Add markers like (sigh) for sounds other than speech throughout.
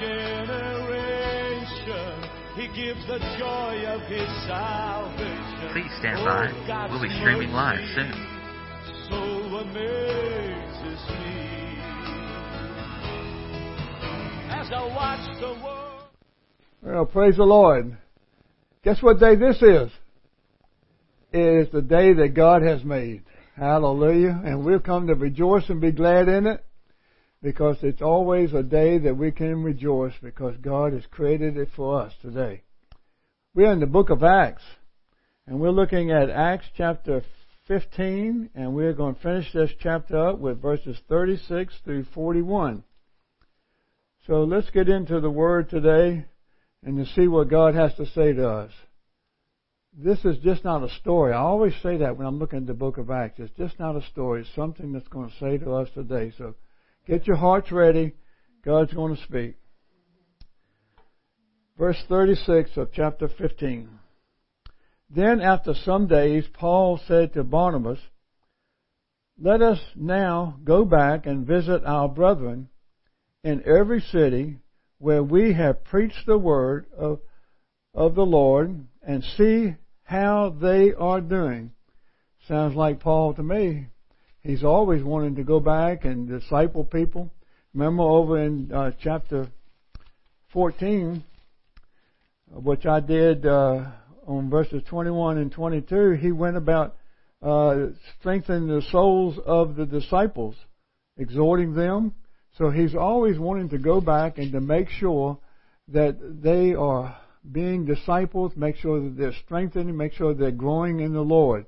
generation. He gives the joy of his salvation. Please stand by. Oh, We'll be streaming live soon. So amazes me. As I watch the world. Well, praise the Lord. Guess what day this is? It is the day that God has made. Hallelujah. And we've come to rejoice and be glad in it because it's always a day that we can rejoice because God has created it for us today. We're in the book of Acts and we're looking at Acts chapter 15 and we're going to finish this chapter up with verses 36 through 41. So let's get into the word today and to see what God has to say to us. This is just not a story. I always say that when I'm looking at the book of Acts. It's just not a story. It's something that's going to say to us today. So get your hearts ready. God's going to speak. Verse 36 of chapter 15. Then after some days, Paul said to Barnabas, Let us now go back and visit our brethren in every city where we have preached the word of, of the Lord and see how they are doing. Sounds like Paul to me. He's always wanting to go back and disciple people. Remember over in uh, chapter 14, which I did uh, on verses 21 and 22, he went about uh, strengthening the souls of the disciples, exhorting them. So he's always wanting to go back and to make sure that they are being disciples, make sure that they're strengthened, make sure they're growing in the Lord.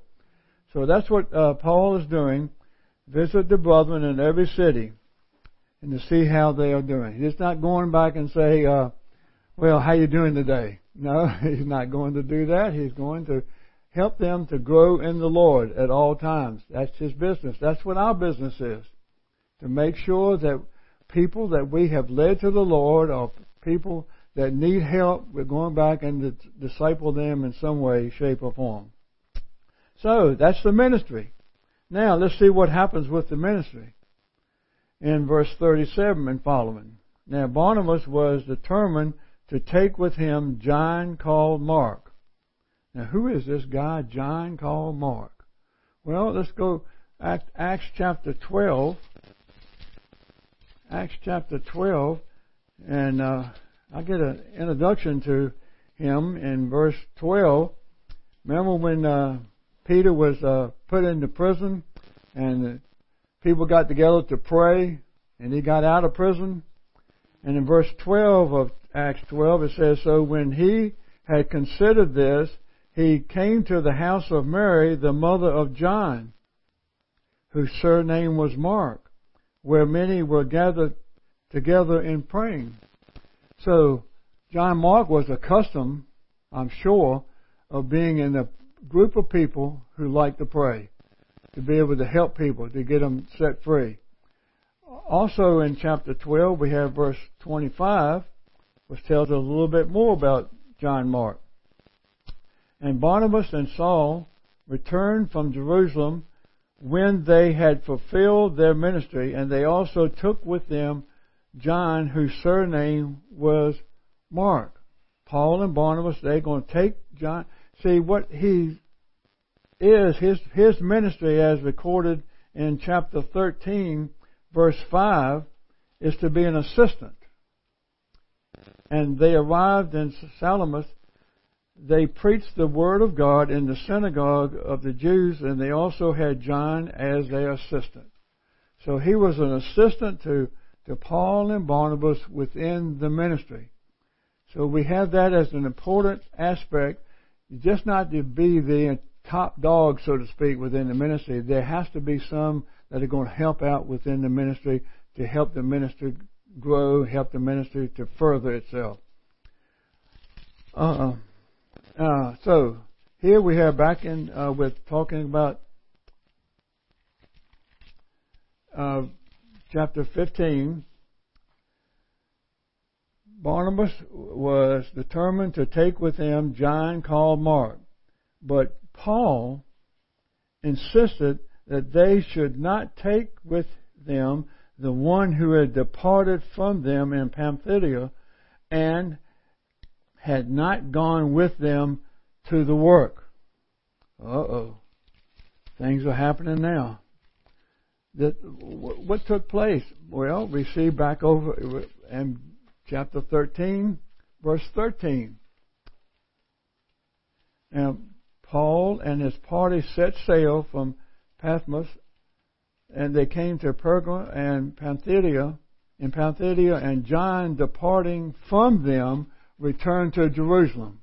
So that's what uh, Paul is doing. Visit the brethren in every city and to see how they are doing. He's not going back and say, uh, well, how you doing today? No, (laughs) he's not going to do that. He's going to help them to grow in the Lord at all times. That's his business. That's what our business is. To make sure that people that we have led to the Lord or people that need help. We're going back and disciple them in some way, shape, or form. So, that's the ministry. Now, let's see what happens with the ministry. In verse 37 and following. Now, Barnabas was determined to take with him John called Mark. Now, who is this guy, John called Mark? Well, let's go Acts chapter 12. Acts chapter 12, and uh, I get an introduction to him in verse 12. Remember when uh, Peter was uh, put into prison, and people got together to pray, and he got out of prison? And in verse 12 of Acts 12, it says, So when he had considered this, he came to the house of Mary, the mother of John, whose surname was Mark where many were gathered together in praying. So, John Mark was accustomed, I'm sure, of being in a group of people who like to pray, to be able to help people, to get them set free. Also in chapter 12, we have verse 25, which tells us a little bit more about John Mark. And Barnabas and Saul returned from Jerusalem when they had fulfilled their ministry, and they also took with them John, whose surname was Mark. Paul and Barnabas, they're going to take John. See, what he is, his, his ministry as recorded in chapter 13, verse 5, is to be an assistant. And they arrived in Salamis they preached the word of God in the synagogue of the Jews, and they also had John as their assistant. So he was an assistant to, to Paul and Barnabas within the ministry. So we have that as an important aspect, just not to be the top dog, so to speak, within the ministry. There has to be some that are going to help out within the ministry to help the ministry grow, help the ministry to further itself. Uh, uh, so here we have back in uh, with talking about uh, chapter 15. Barnabas was determined to take with him John called Mark, but Paul insisted that they should not take with them the one who had departed from them in Pamphylia and had not gone with them to the work. Uh oh. Things are happening now. That what took place? Well, we see back over in chapter 13, verse 13. And Paul and his party set sail from Paphos, and they came to Perga and Pamphylia, in Pamphylia, and John, departing from them, returned to Jerusalem.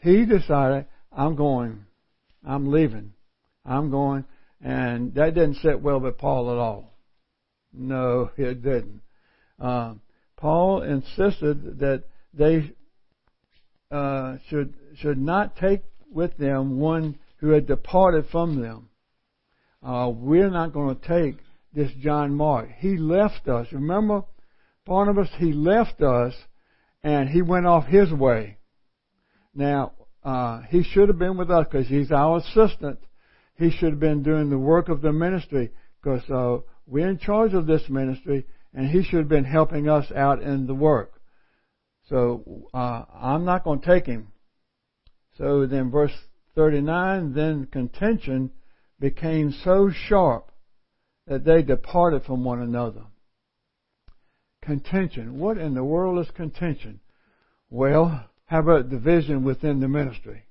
He decided, I'm going. I'm leaving. I'm going. And that didn't sit well with Paul at all. No, it didn't. Uh, Paul insisted that they uh, should should not take with them one who had departed from them. Uh, we're not going to take this John Mark. He left us. Remember, Barnabas, he left us and he went off his way. Now, uh, he should have been with us because he's our assistant. He should have been doing the work of the ministry because uh, we're in charge of this ministry and he should have been helping us out in the work. So uh, I'm not going to take him. So then, verse 39, then contention became so sharp that they departed from one another. Contention. What in the world is contention? Well, how about division within the ministry?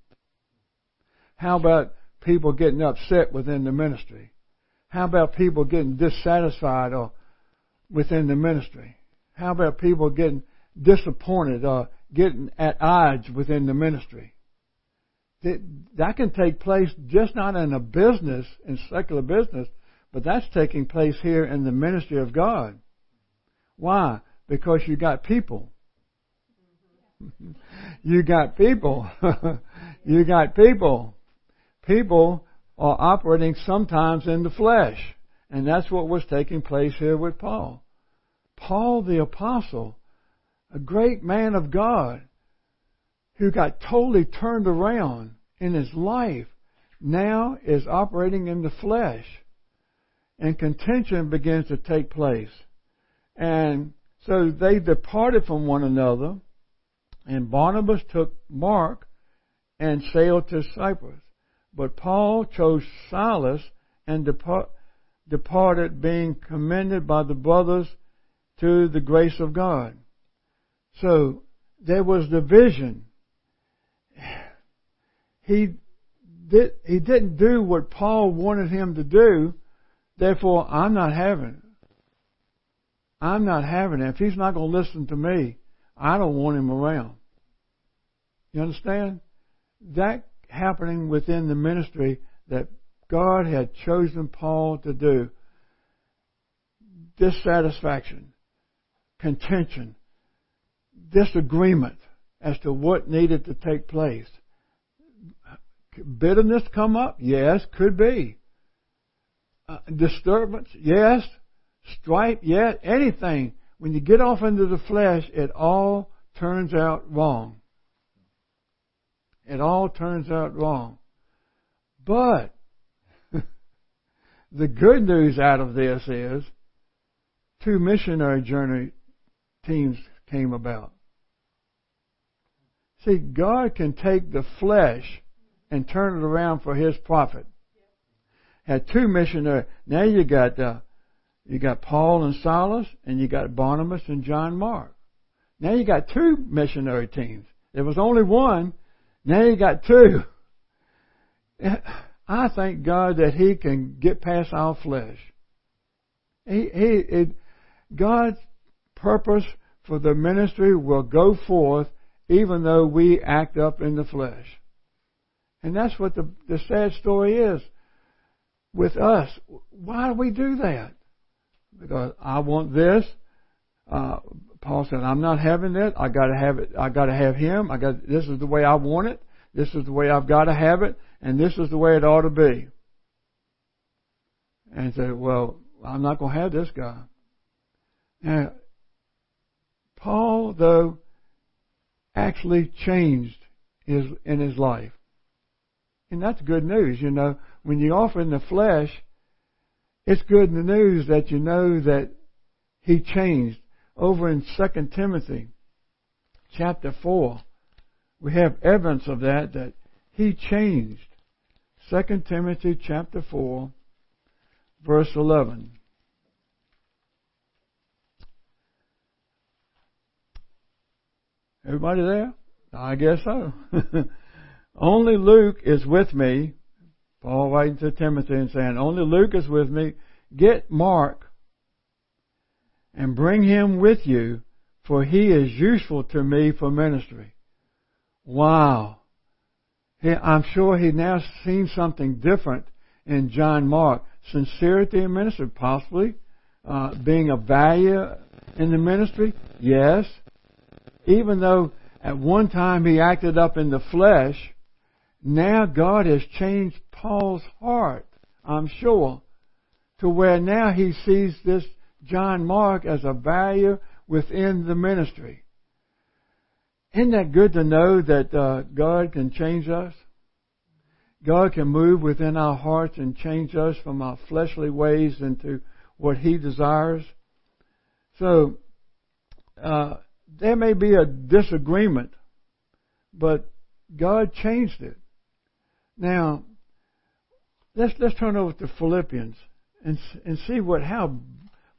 How about people getting upset within the ministry? How about people getting dissatisfied or within the ministry? How about people getting disappointed or getting at odds within the ministry? That, that can take place just not in a business, in secular business, but that's taking place here in the ministry of God. Why? Because you got people. (laughs) you got people. (laughs) you got people. People are operating sometimes in the flesh. And that's what was taking place here with Paul. Paul the apostle, a great man of God, who got totally turned around in his life, now is operating in the flesh and contention begins to take place. And so they departed from one another, and Barnabas took Mark and sailed to Cyprus. But Paul chose Silas and depart, departed, being commended by the brothers to the grace of God. So there was division. He did, he didn't do what Paul wanted him to do Therefore, I'm not having it. I'm not having it. If he's not going to listen to me, I don't want him around. You understand? That happening within the ministry that God had chosen Paul to do. Dissatisfaction, contention, disagreement as to what needed to take place. Bitterness come up? Yes, could be uh, disturbance, yes. Strife, yes. Anything. When you get off into the flesh, it all turns out wrong. It all turns out wrong. But the good news out of this is two missionary journey teams came about. See, God can take the flesh and turn it around for His profit had two missionaries. Now you got uh, you got Paul and Silas, and you got Barnabas and John Mark. Now you got two missionary teams. There was only one. Now you got two. (laughs) I thank God that He can get past our flesh. He, he, it, God's purpose for the ministry will go forth even though we act up in the flesh. And that's what the, the sad story is with us. Why do we do that? Because I want this. Uh, Paul said, "I'm not having it. I got to have it. I got to have him. I got. This is the way I want it. This is the way I've got to have it, and this is the way it ought to be." And said, "Well, I'm not going to have this guy." Now, Paul, though, actually changed his in his life, and that's good news. You know, when you offer in the flesh, it's good news that you know that He changed. over in 2 Timothy chapter 4, we have evidence of that, that he changed. 2 Timothy chapter 4, verse 11. Everybody there? I guess so. (laughs) only Luke is with me. Paul writing to Timothy and saying, only Luke is with me. Get Mark and bring him with you, for he is useful to me for ministry. Wow. I'm sure he now seen something different in John Mark. Sincerity in ministry, possibly. Uh, being of value in the ministry, yes. Even though at one time he acted up in the flesh, now God has changed Paul's heart, I'm sure, to where now he sees this John Mark as a value within the ministry. Isn't that good to know that uh, God can change us? God can move within our hearts and change us from our fleshly ways into what He desires. So, uh, there may be a disagreement, but God changed it. Now, let's let's turn over to Philippians and and see what how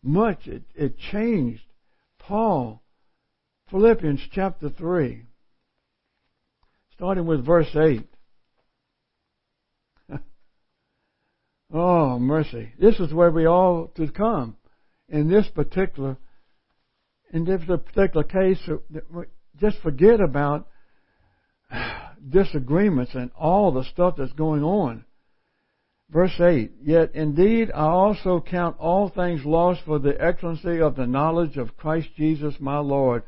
much it, it changed Paul. Philippians chapter three, starting with verse eight. (laughs) oh mercy! This is where we all to come in this particular in this particular case, uh, just forget about (sighs) disagreements and all the stuff that's going on. Verse 8, Yet indeed I also count all things lost for the excellency of the knowledge of Christ Jesus my Lord,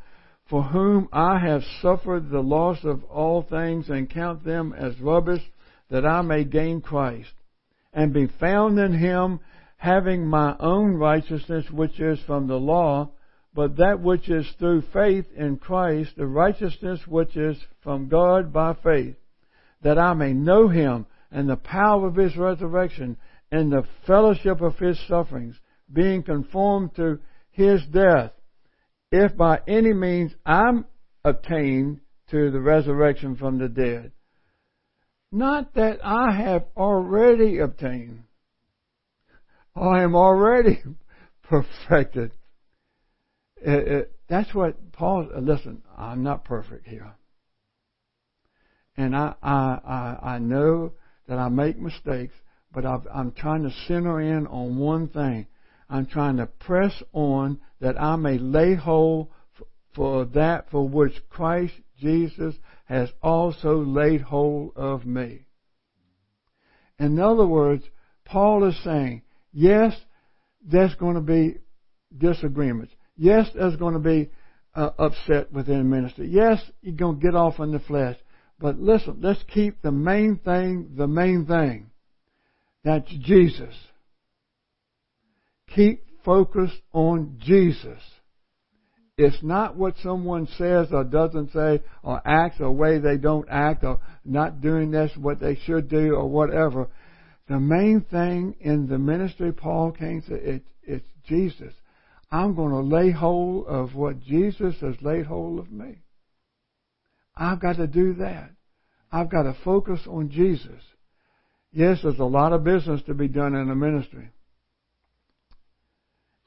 for whom I have suffered the loss of all things and count them as rubbish that I may gain Christ and be found in him having my own righteousness which is from the law but that which is through faith in Christ, the righteousness which is from God by faith, that I may know him and the power of his resurrection and the fellowship of his sufferings, being conformed to his death, if by any means I'm attained to the resurrection from the dead. Not that I have already obtained. I am already (laughs) perfected. It, it, that's what Paul. Uh, listen, I'm not perfect here, and I I I, I know that I make mistakes, but i I'm trying to center in on one thing. I'm trying to press on that I may lay hold for that for which Christ Jesus has also laid hold of me. In other words, Paul is saying, yes, there's going to be disagreements. Yes, there's going to be uh, upset within ministry. Yes, you're going to get off in the flesh. But listen, let's keep the main thing the main thing. That's Jesus. Keep focused on Jesus. It's not what someone says or doesn't say or acts or way they don't act or not doing this what they should do or whatever. The main thing in the ministry Paul came to it, it's Jesus. I'm going to lay hold of what Jesus has laid hold of me. I've got to do that. I've got to focus on Jesus. Yes, there's a lot of business to be done in a ministry.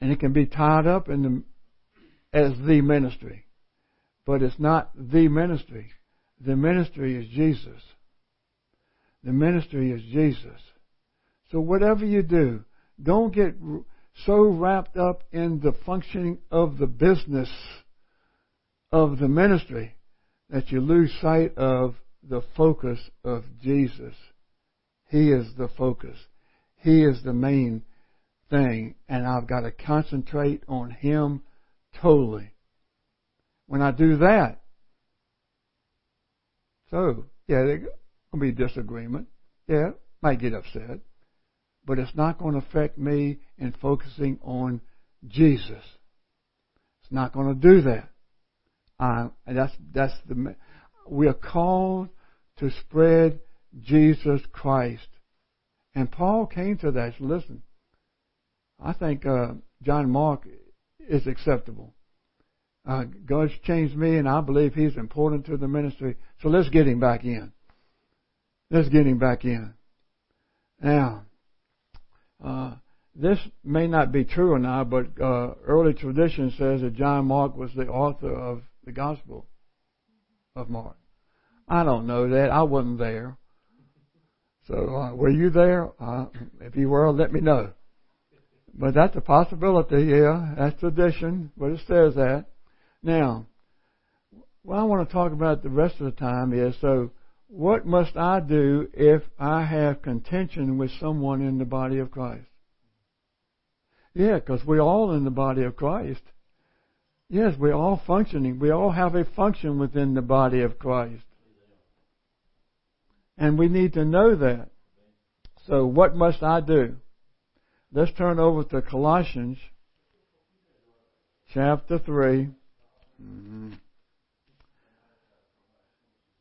And it can be tied up in the, as the ministry. But it's not the ministry. The ministry is Jesus. The ministry is Jesus. So whatever you do, don't get so wrapped up in the functioning of the business of the ministry that you lose sight of the focus of Jesus. He is the focus. He is the main thing, and I've got to concentrate on Him totally. When I do that, so, yeah, to be disagreement. Yeah, might get upset but it's not going to affect me in focusing on Jesus. It's not going to do that. Uh, that's that's the we are called to spread Jesus Christ, and Paul came to that. Listen, I think uh, John Mark is acceptable, Uh, God's changed me, and I believe He's important to the ministry. So let's get Him back in. Let's get Him back in. Now, uh, this may not be true or not, but uh, early tradition says that John Mark was the author of the Gospel of Mark. I don't know that. I wasn't there. So, uh, were you there? Uh, if you were, let me know. But that's a possibility, yeah. That's tradition, but it says that. Now, what I want to talk about the rest of the time is so, what must I do if I have contention with someone in the body of Christ? Yeah, because we're all in the body of Christ. Yes, we're all functioning. We all have a function within the body of Christ. And we need to know that. So, what must I do? Let's turn over to Colossians chapter 3. Mm-hmm.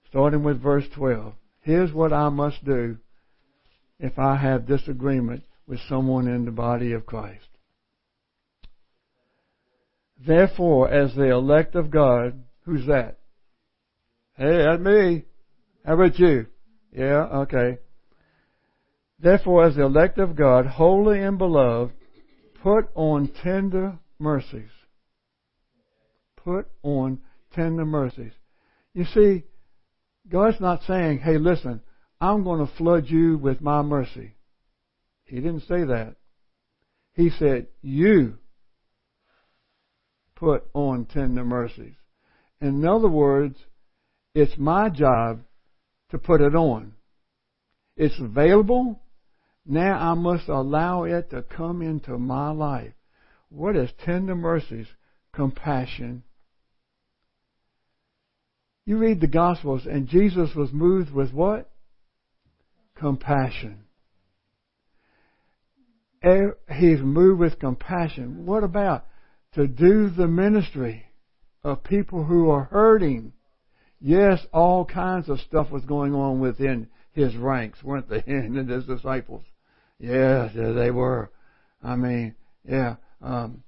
Starting with verse 12. Here's what I must do if I have disagreement with someone in the body of Christ. Therefore, as the elect of God, who's that? Hey, that's me. How about you? Yeah, okay. Therefore, as the elect of God, holy and beloved, put on tender mercies. Put on tender mercies. You see, God's not saying, hey, listen, I'm going to flood you with my mercy. He didn't say that. He said, you put on tender mercies. In other words, it's my job to put it on. It's available. Now I must allow it to come into my life. What is tender mercies? Compassion. You read the Gospels, and Jesus was moved with what? Compassion. Er, he's moved with compassion. What about to do the ministry of people who are hurting? Yes, all kinds of stuff was going on within his ranks, weren't they? (laughs) And his disciples. Yeah, they were. I mean, yeah. Um,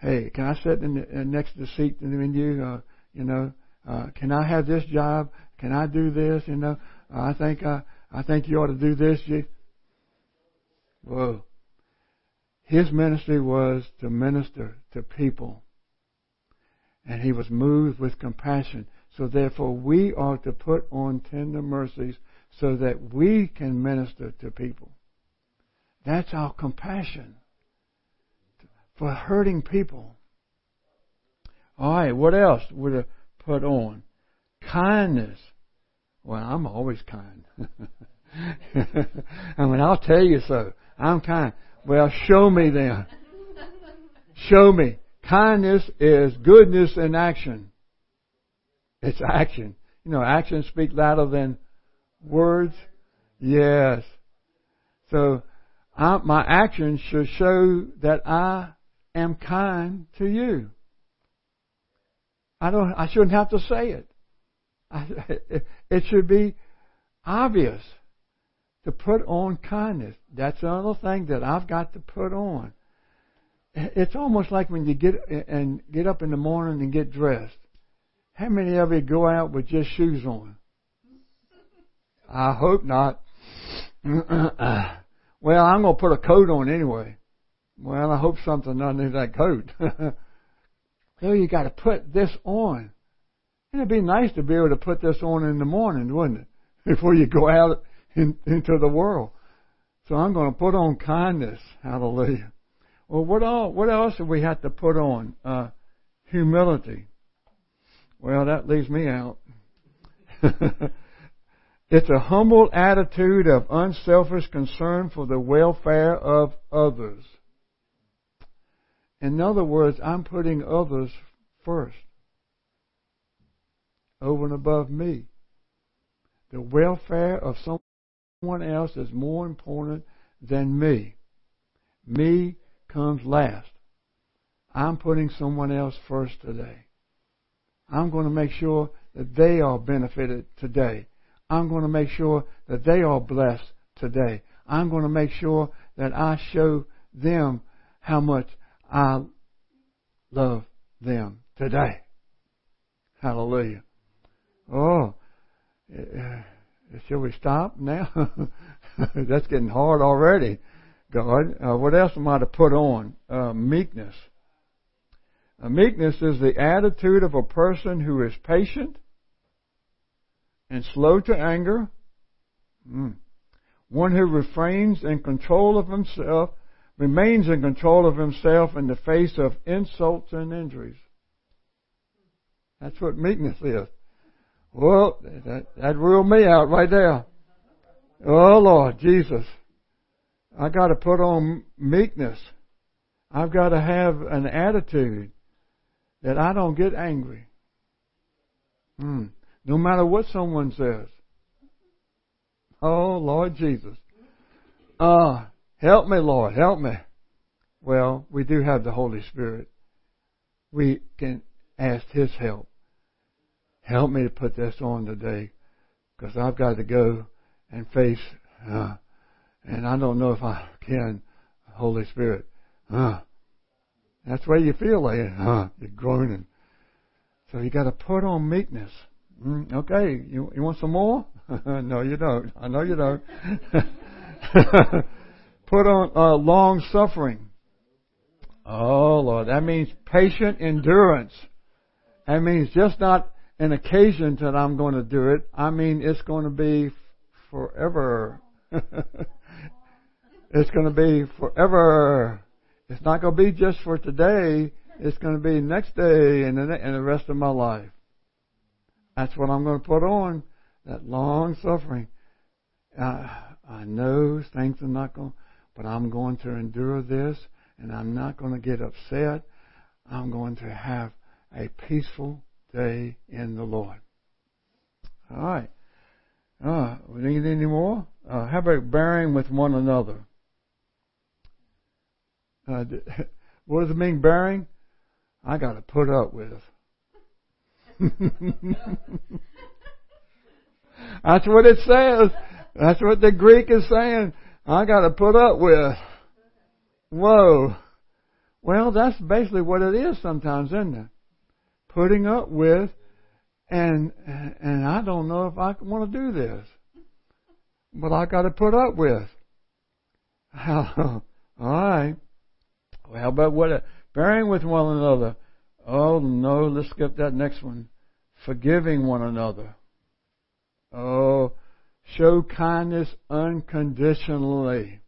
hey, can I sit in the, uh, next to the seat in you? Uh, you know, uh, can I have this job? Can I do this? You know, I think I, I think you ought to do this. You, whoa. His ministry was to minister to people. And he was moved with compassion. So therefore we ought to put on tender mercies so that we can minister to people. That's our compassion for hurting people. All right, what else would have put on? Kindness. Well, I'm always kind. (laughs) I mean, I'll tell you so. I'm kind. Well, show me then. Show me. Kindness is goodness in action. It's action. You know, actions speak louder than words. Yes. So, I, my actions should show that I am kind to you. I don't. I shouldn't have to say it. I, (laughs) it should be obvious to put on kindness. That's another thing that I've got to put on. It's almost like when you get and get up in the morning and get dressed. How many of you go out with just shoes on? I hope not. (clears throat) Uh, well, I'm going to put a coat on anyway. Well, I hope something underneath that coat. (laughs) so you got to put this on. And it'd be nice to be able to put this on in the morning, wouldn't it? (laughs) Before you go out in, into the world. So I'm going to put on kindness. Hallelujah. Well, what all, what else do we have to put on? Uh, humility. Well, that leaves me out. (laughs) it's a humble attitude of unselfish concern for the welfare of others. In other words, I'm putting others first, over and above me. The welfare of someone else is more important than me. Me comes last. I'm putting someone else first today. I'm going to make sure that they are benefited today. I'm going to make sure that they are blessed today. I'm going to make sure that I show them how much I love them today. Hallelujah. Oh, uh, shall we stop now? (laughs) That's getting hard already. God, uh, what else am I to put on? Uh, meekness. Uh, meekness is the attitude of a person who is patient and slow to anger. Mm. One who refrains in control of himself, remains in control of himself in the face of insults and injuries. That's what meekness is. Well, that, that ruled me out right there. Oh Lord, Jesus. I gotta put on meekness. I've gotta have an attitude that I don't get angry. Hmm. No matter what someone says. Oh Lord Jesus. Uh, help me Lord, help me. Well, we do have the Holy Spirit. We can ask His help. Help me to put this on today because I've got to go and face, uh, and I don't know if I can, Holy Spirit. Uh, that's the way you feel like uh, you're groaning. So you got to put on meekness. Mm, okay, you, you want some more? (laughs) no, you don't. I know you don't. (laughs) put on uh, long suffering. Oh Lord, that means patient endurance. That means just not an occasion that I'm going to do it. I mean, it's going to be forever. (laughs) it's going to be forever. It's not going to be just for today. It's going to be next day and the, and the rest of my life. That's what I'm going to put on. That long suffering. Uh, I know things are not going, but I'm going to endure this and I'm not going to get upset. I'm going to have a peaceful day in the Lord. All right. Uh, we need any more? Uh, how about bearing with one another? Uh, (laughs) what does it mean, bearing? I got to put up with. (laughs) That's what it says. That's what the Greek is saying. I got to put up with. Whoa. Well, that's basically what it is sometimes, isn't it? Putting up with, and and I don't know if I want to do this, but I got to put up with. (laughs) All right. Well, about what? Bearing with one another. Oh no, let's skip that next one. Forgiving one another. Oh, show kindness unconditionally.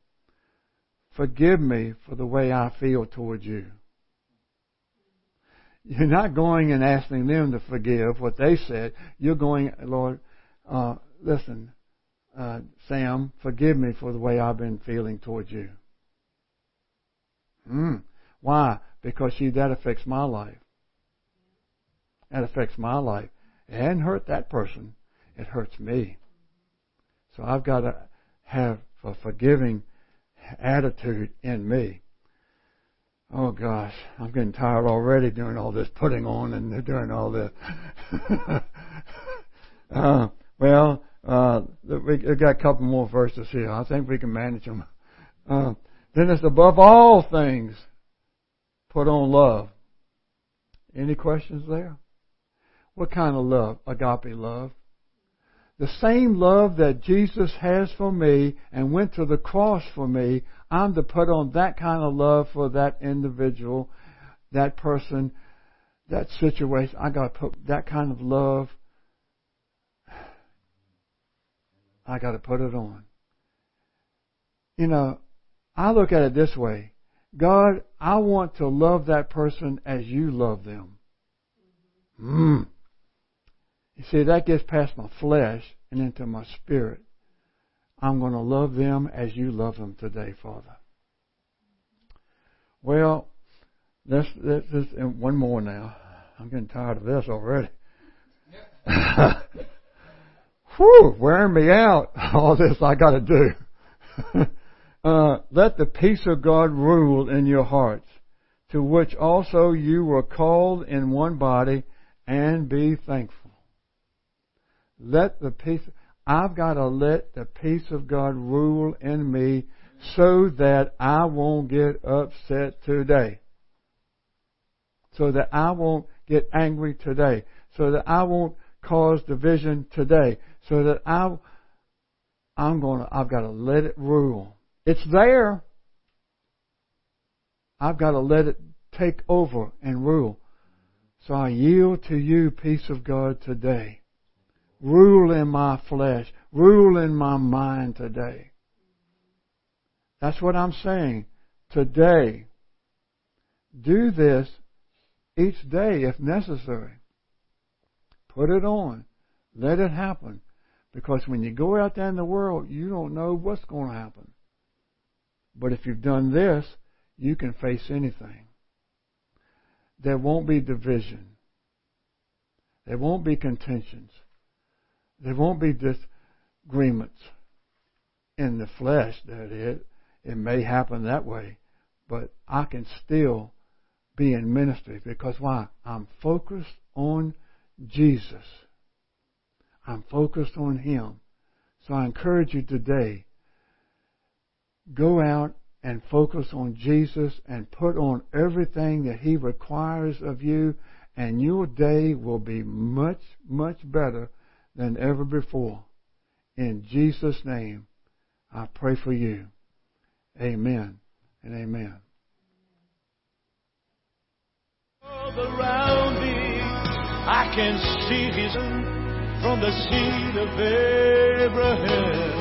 Forgive me for the way I feel towards you. You're not going and asking them to forgive what they said. You're going, Lord, uh, listen, uh, Sam, forgive me for the way I've been feeling towards you. Mm. Why? Because see, that affects my life. That affects my life. and hurt that person. It hurts me. So I've got to have a forgiving attitude in me. Oh gosh, I'm getting tired already doing all this putting on and doing all this. (laughs) uh, well, uh, we got a couple more verses here. I think we can manage them. Uh, then it's above all things, put on love. Any questions there? What kind of love? Agape love. The same love that Jesus has for me and went to the cross for me, I'm to put on that kind of love for that individual, that person, that situation. I got to put that kind of love. I got to put it on. You know, I look at it this way. God, I want to love that person as you love them. Mm. You see, that gets past my flesh and into my spirit. I'm going to love them as you love them today, Father. Well, this, this, this one more now. I'm getting tired of this already. (laughs) Whew, wearing me out. (laughs) All this I got to do. (laughs) uh, let the peace of God rule in your hearts, to which also you were called in one body, and be thankful. Let the peace, I've got to let the peace of God rule in me so that I won't get upset today. So that I won't get angry today, so that I won't cause division today, so that I, I'm going to, I've got to let it rule. It's there. I've got to let it take over and rule. So I yield to you, peace of God, today. Rule in my flesh. Rule in my mind today. That's what I'm saying. Today. Do this each day if necessary. Put it on. Let it happen. Because when you go out there in the world, you don't know what's going to happen. But if you've done this, you can face anything. There won't be division. There won't be contentions. There won't be disagreements in the flesh, that is. It may happen that way, but I can still be in ministry because why? I'm focused on Jesus. I'm focused on Him. So I encourage you today, go out and focus on Jesus and put on everything that He requires of you, and your day will be much, much better than ever before. In Jesus' name, I pray for you. Amen and amen. I can see his from the seed of Abraham.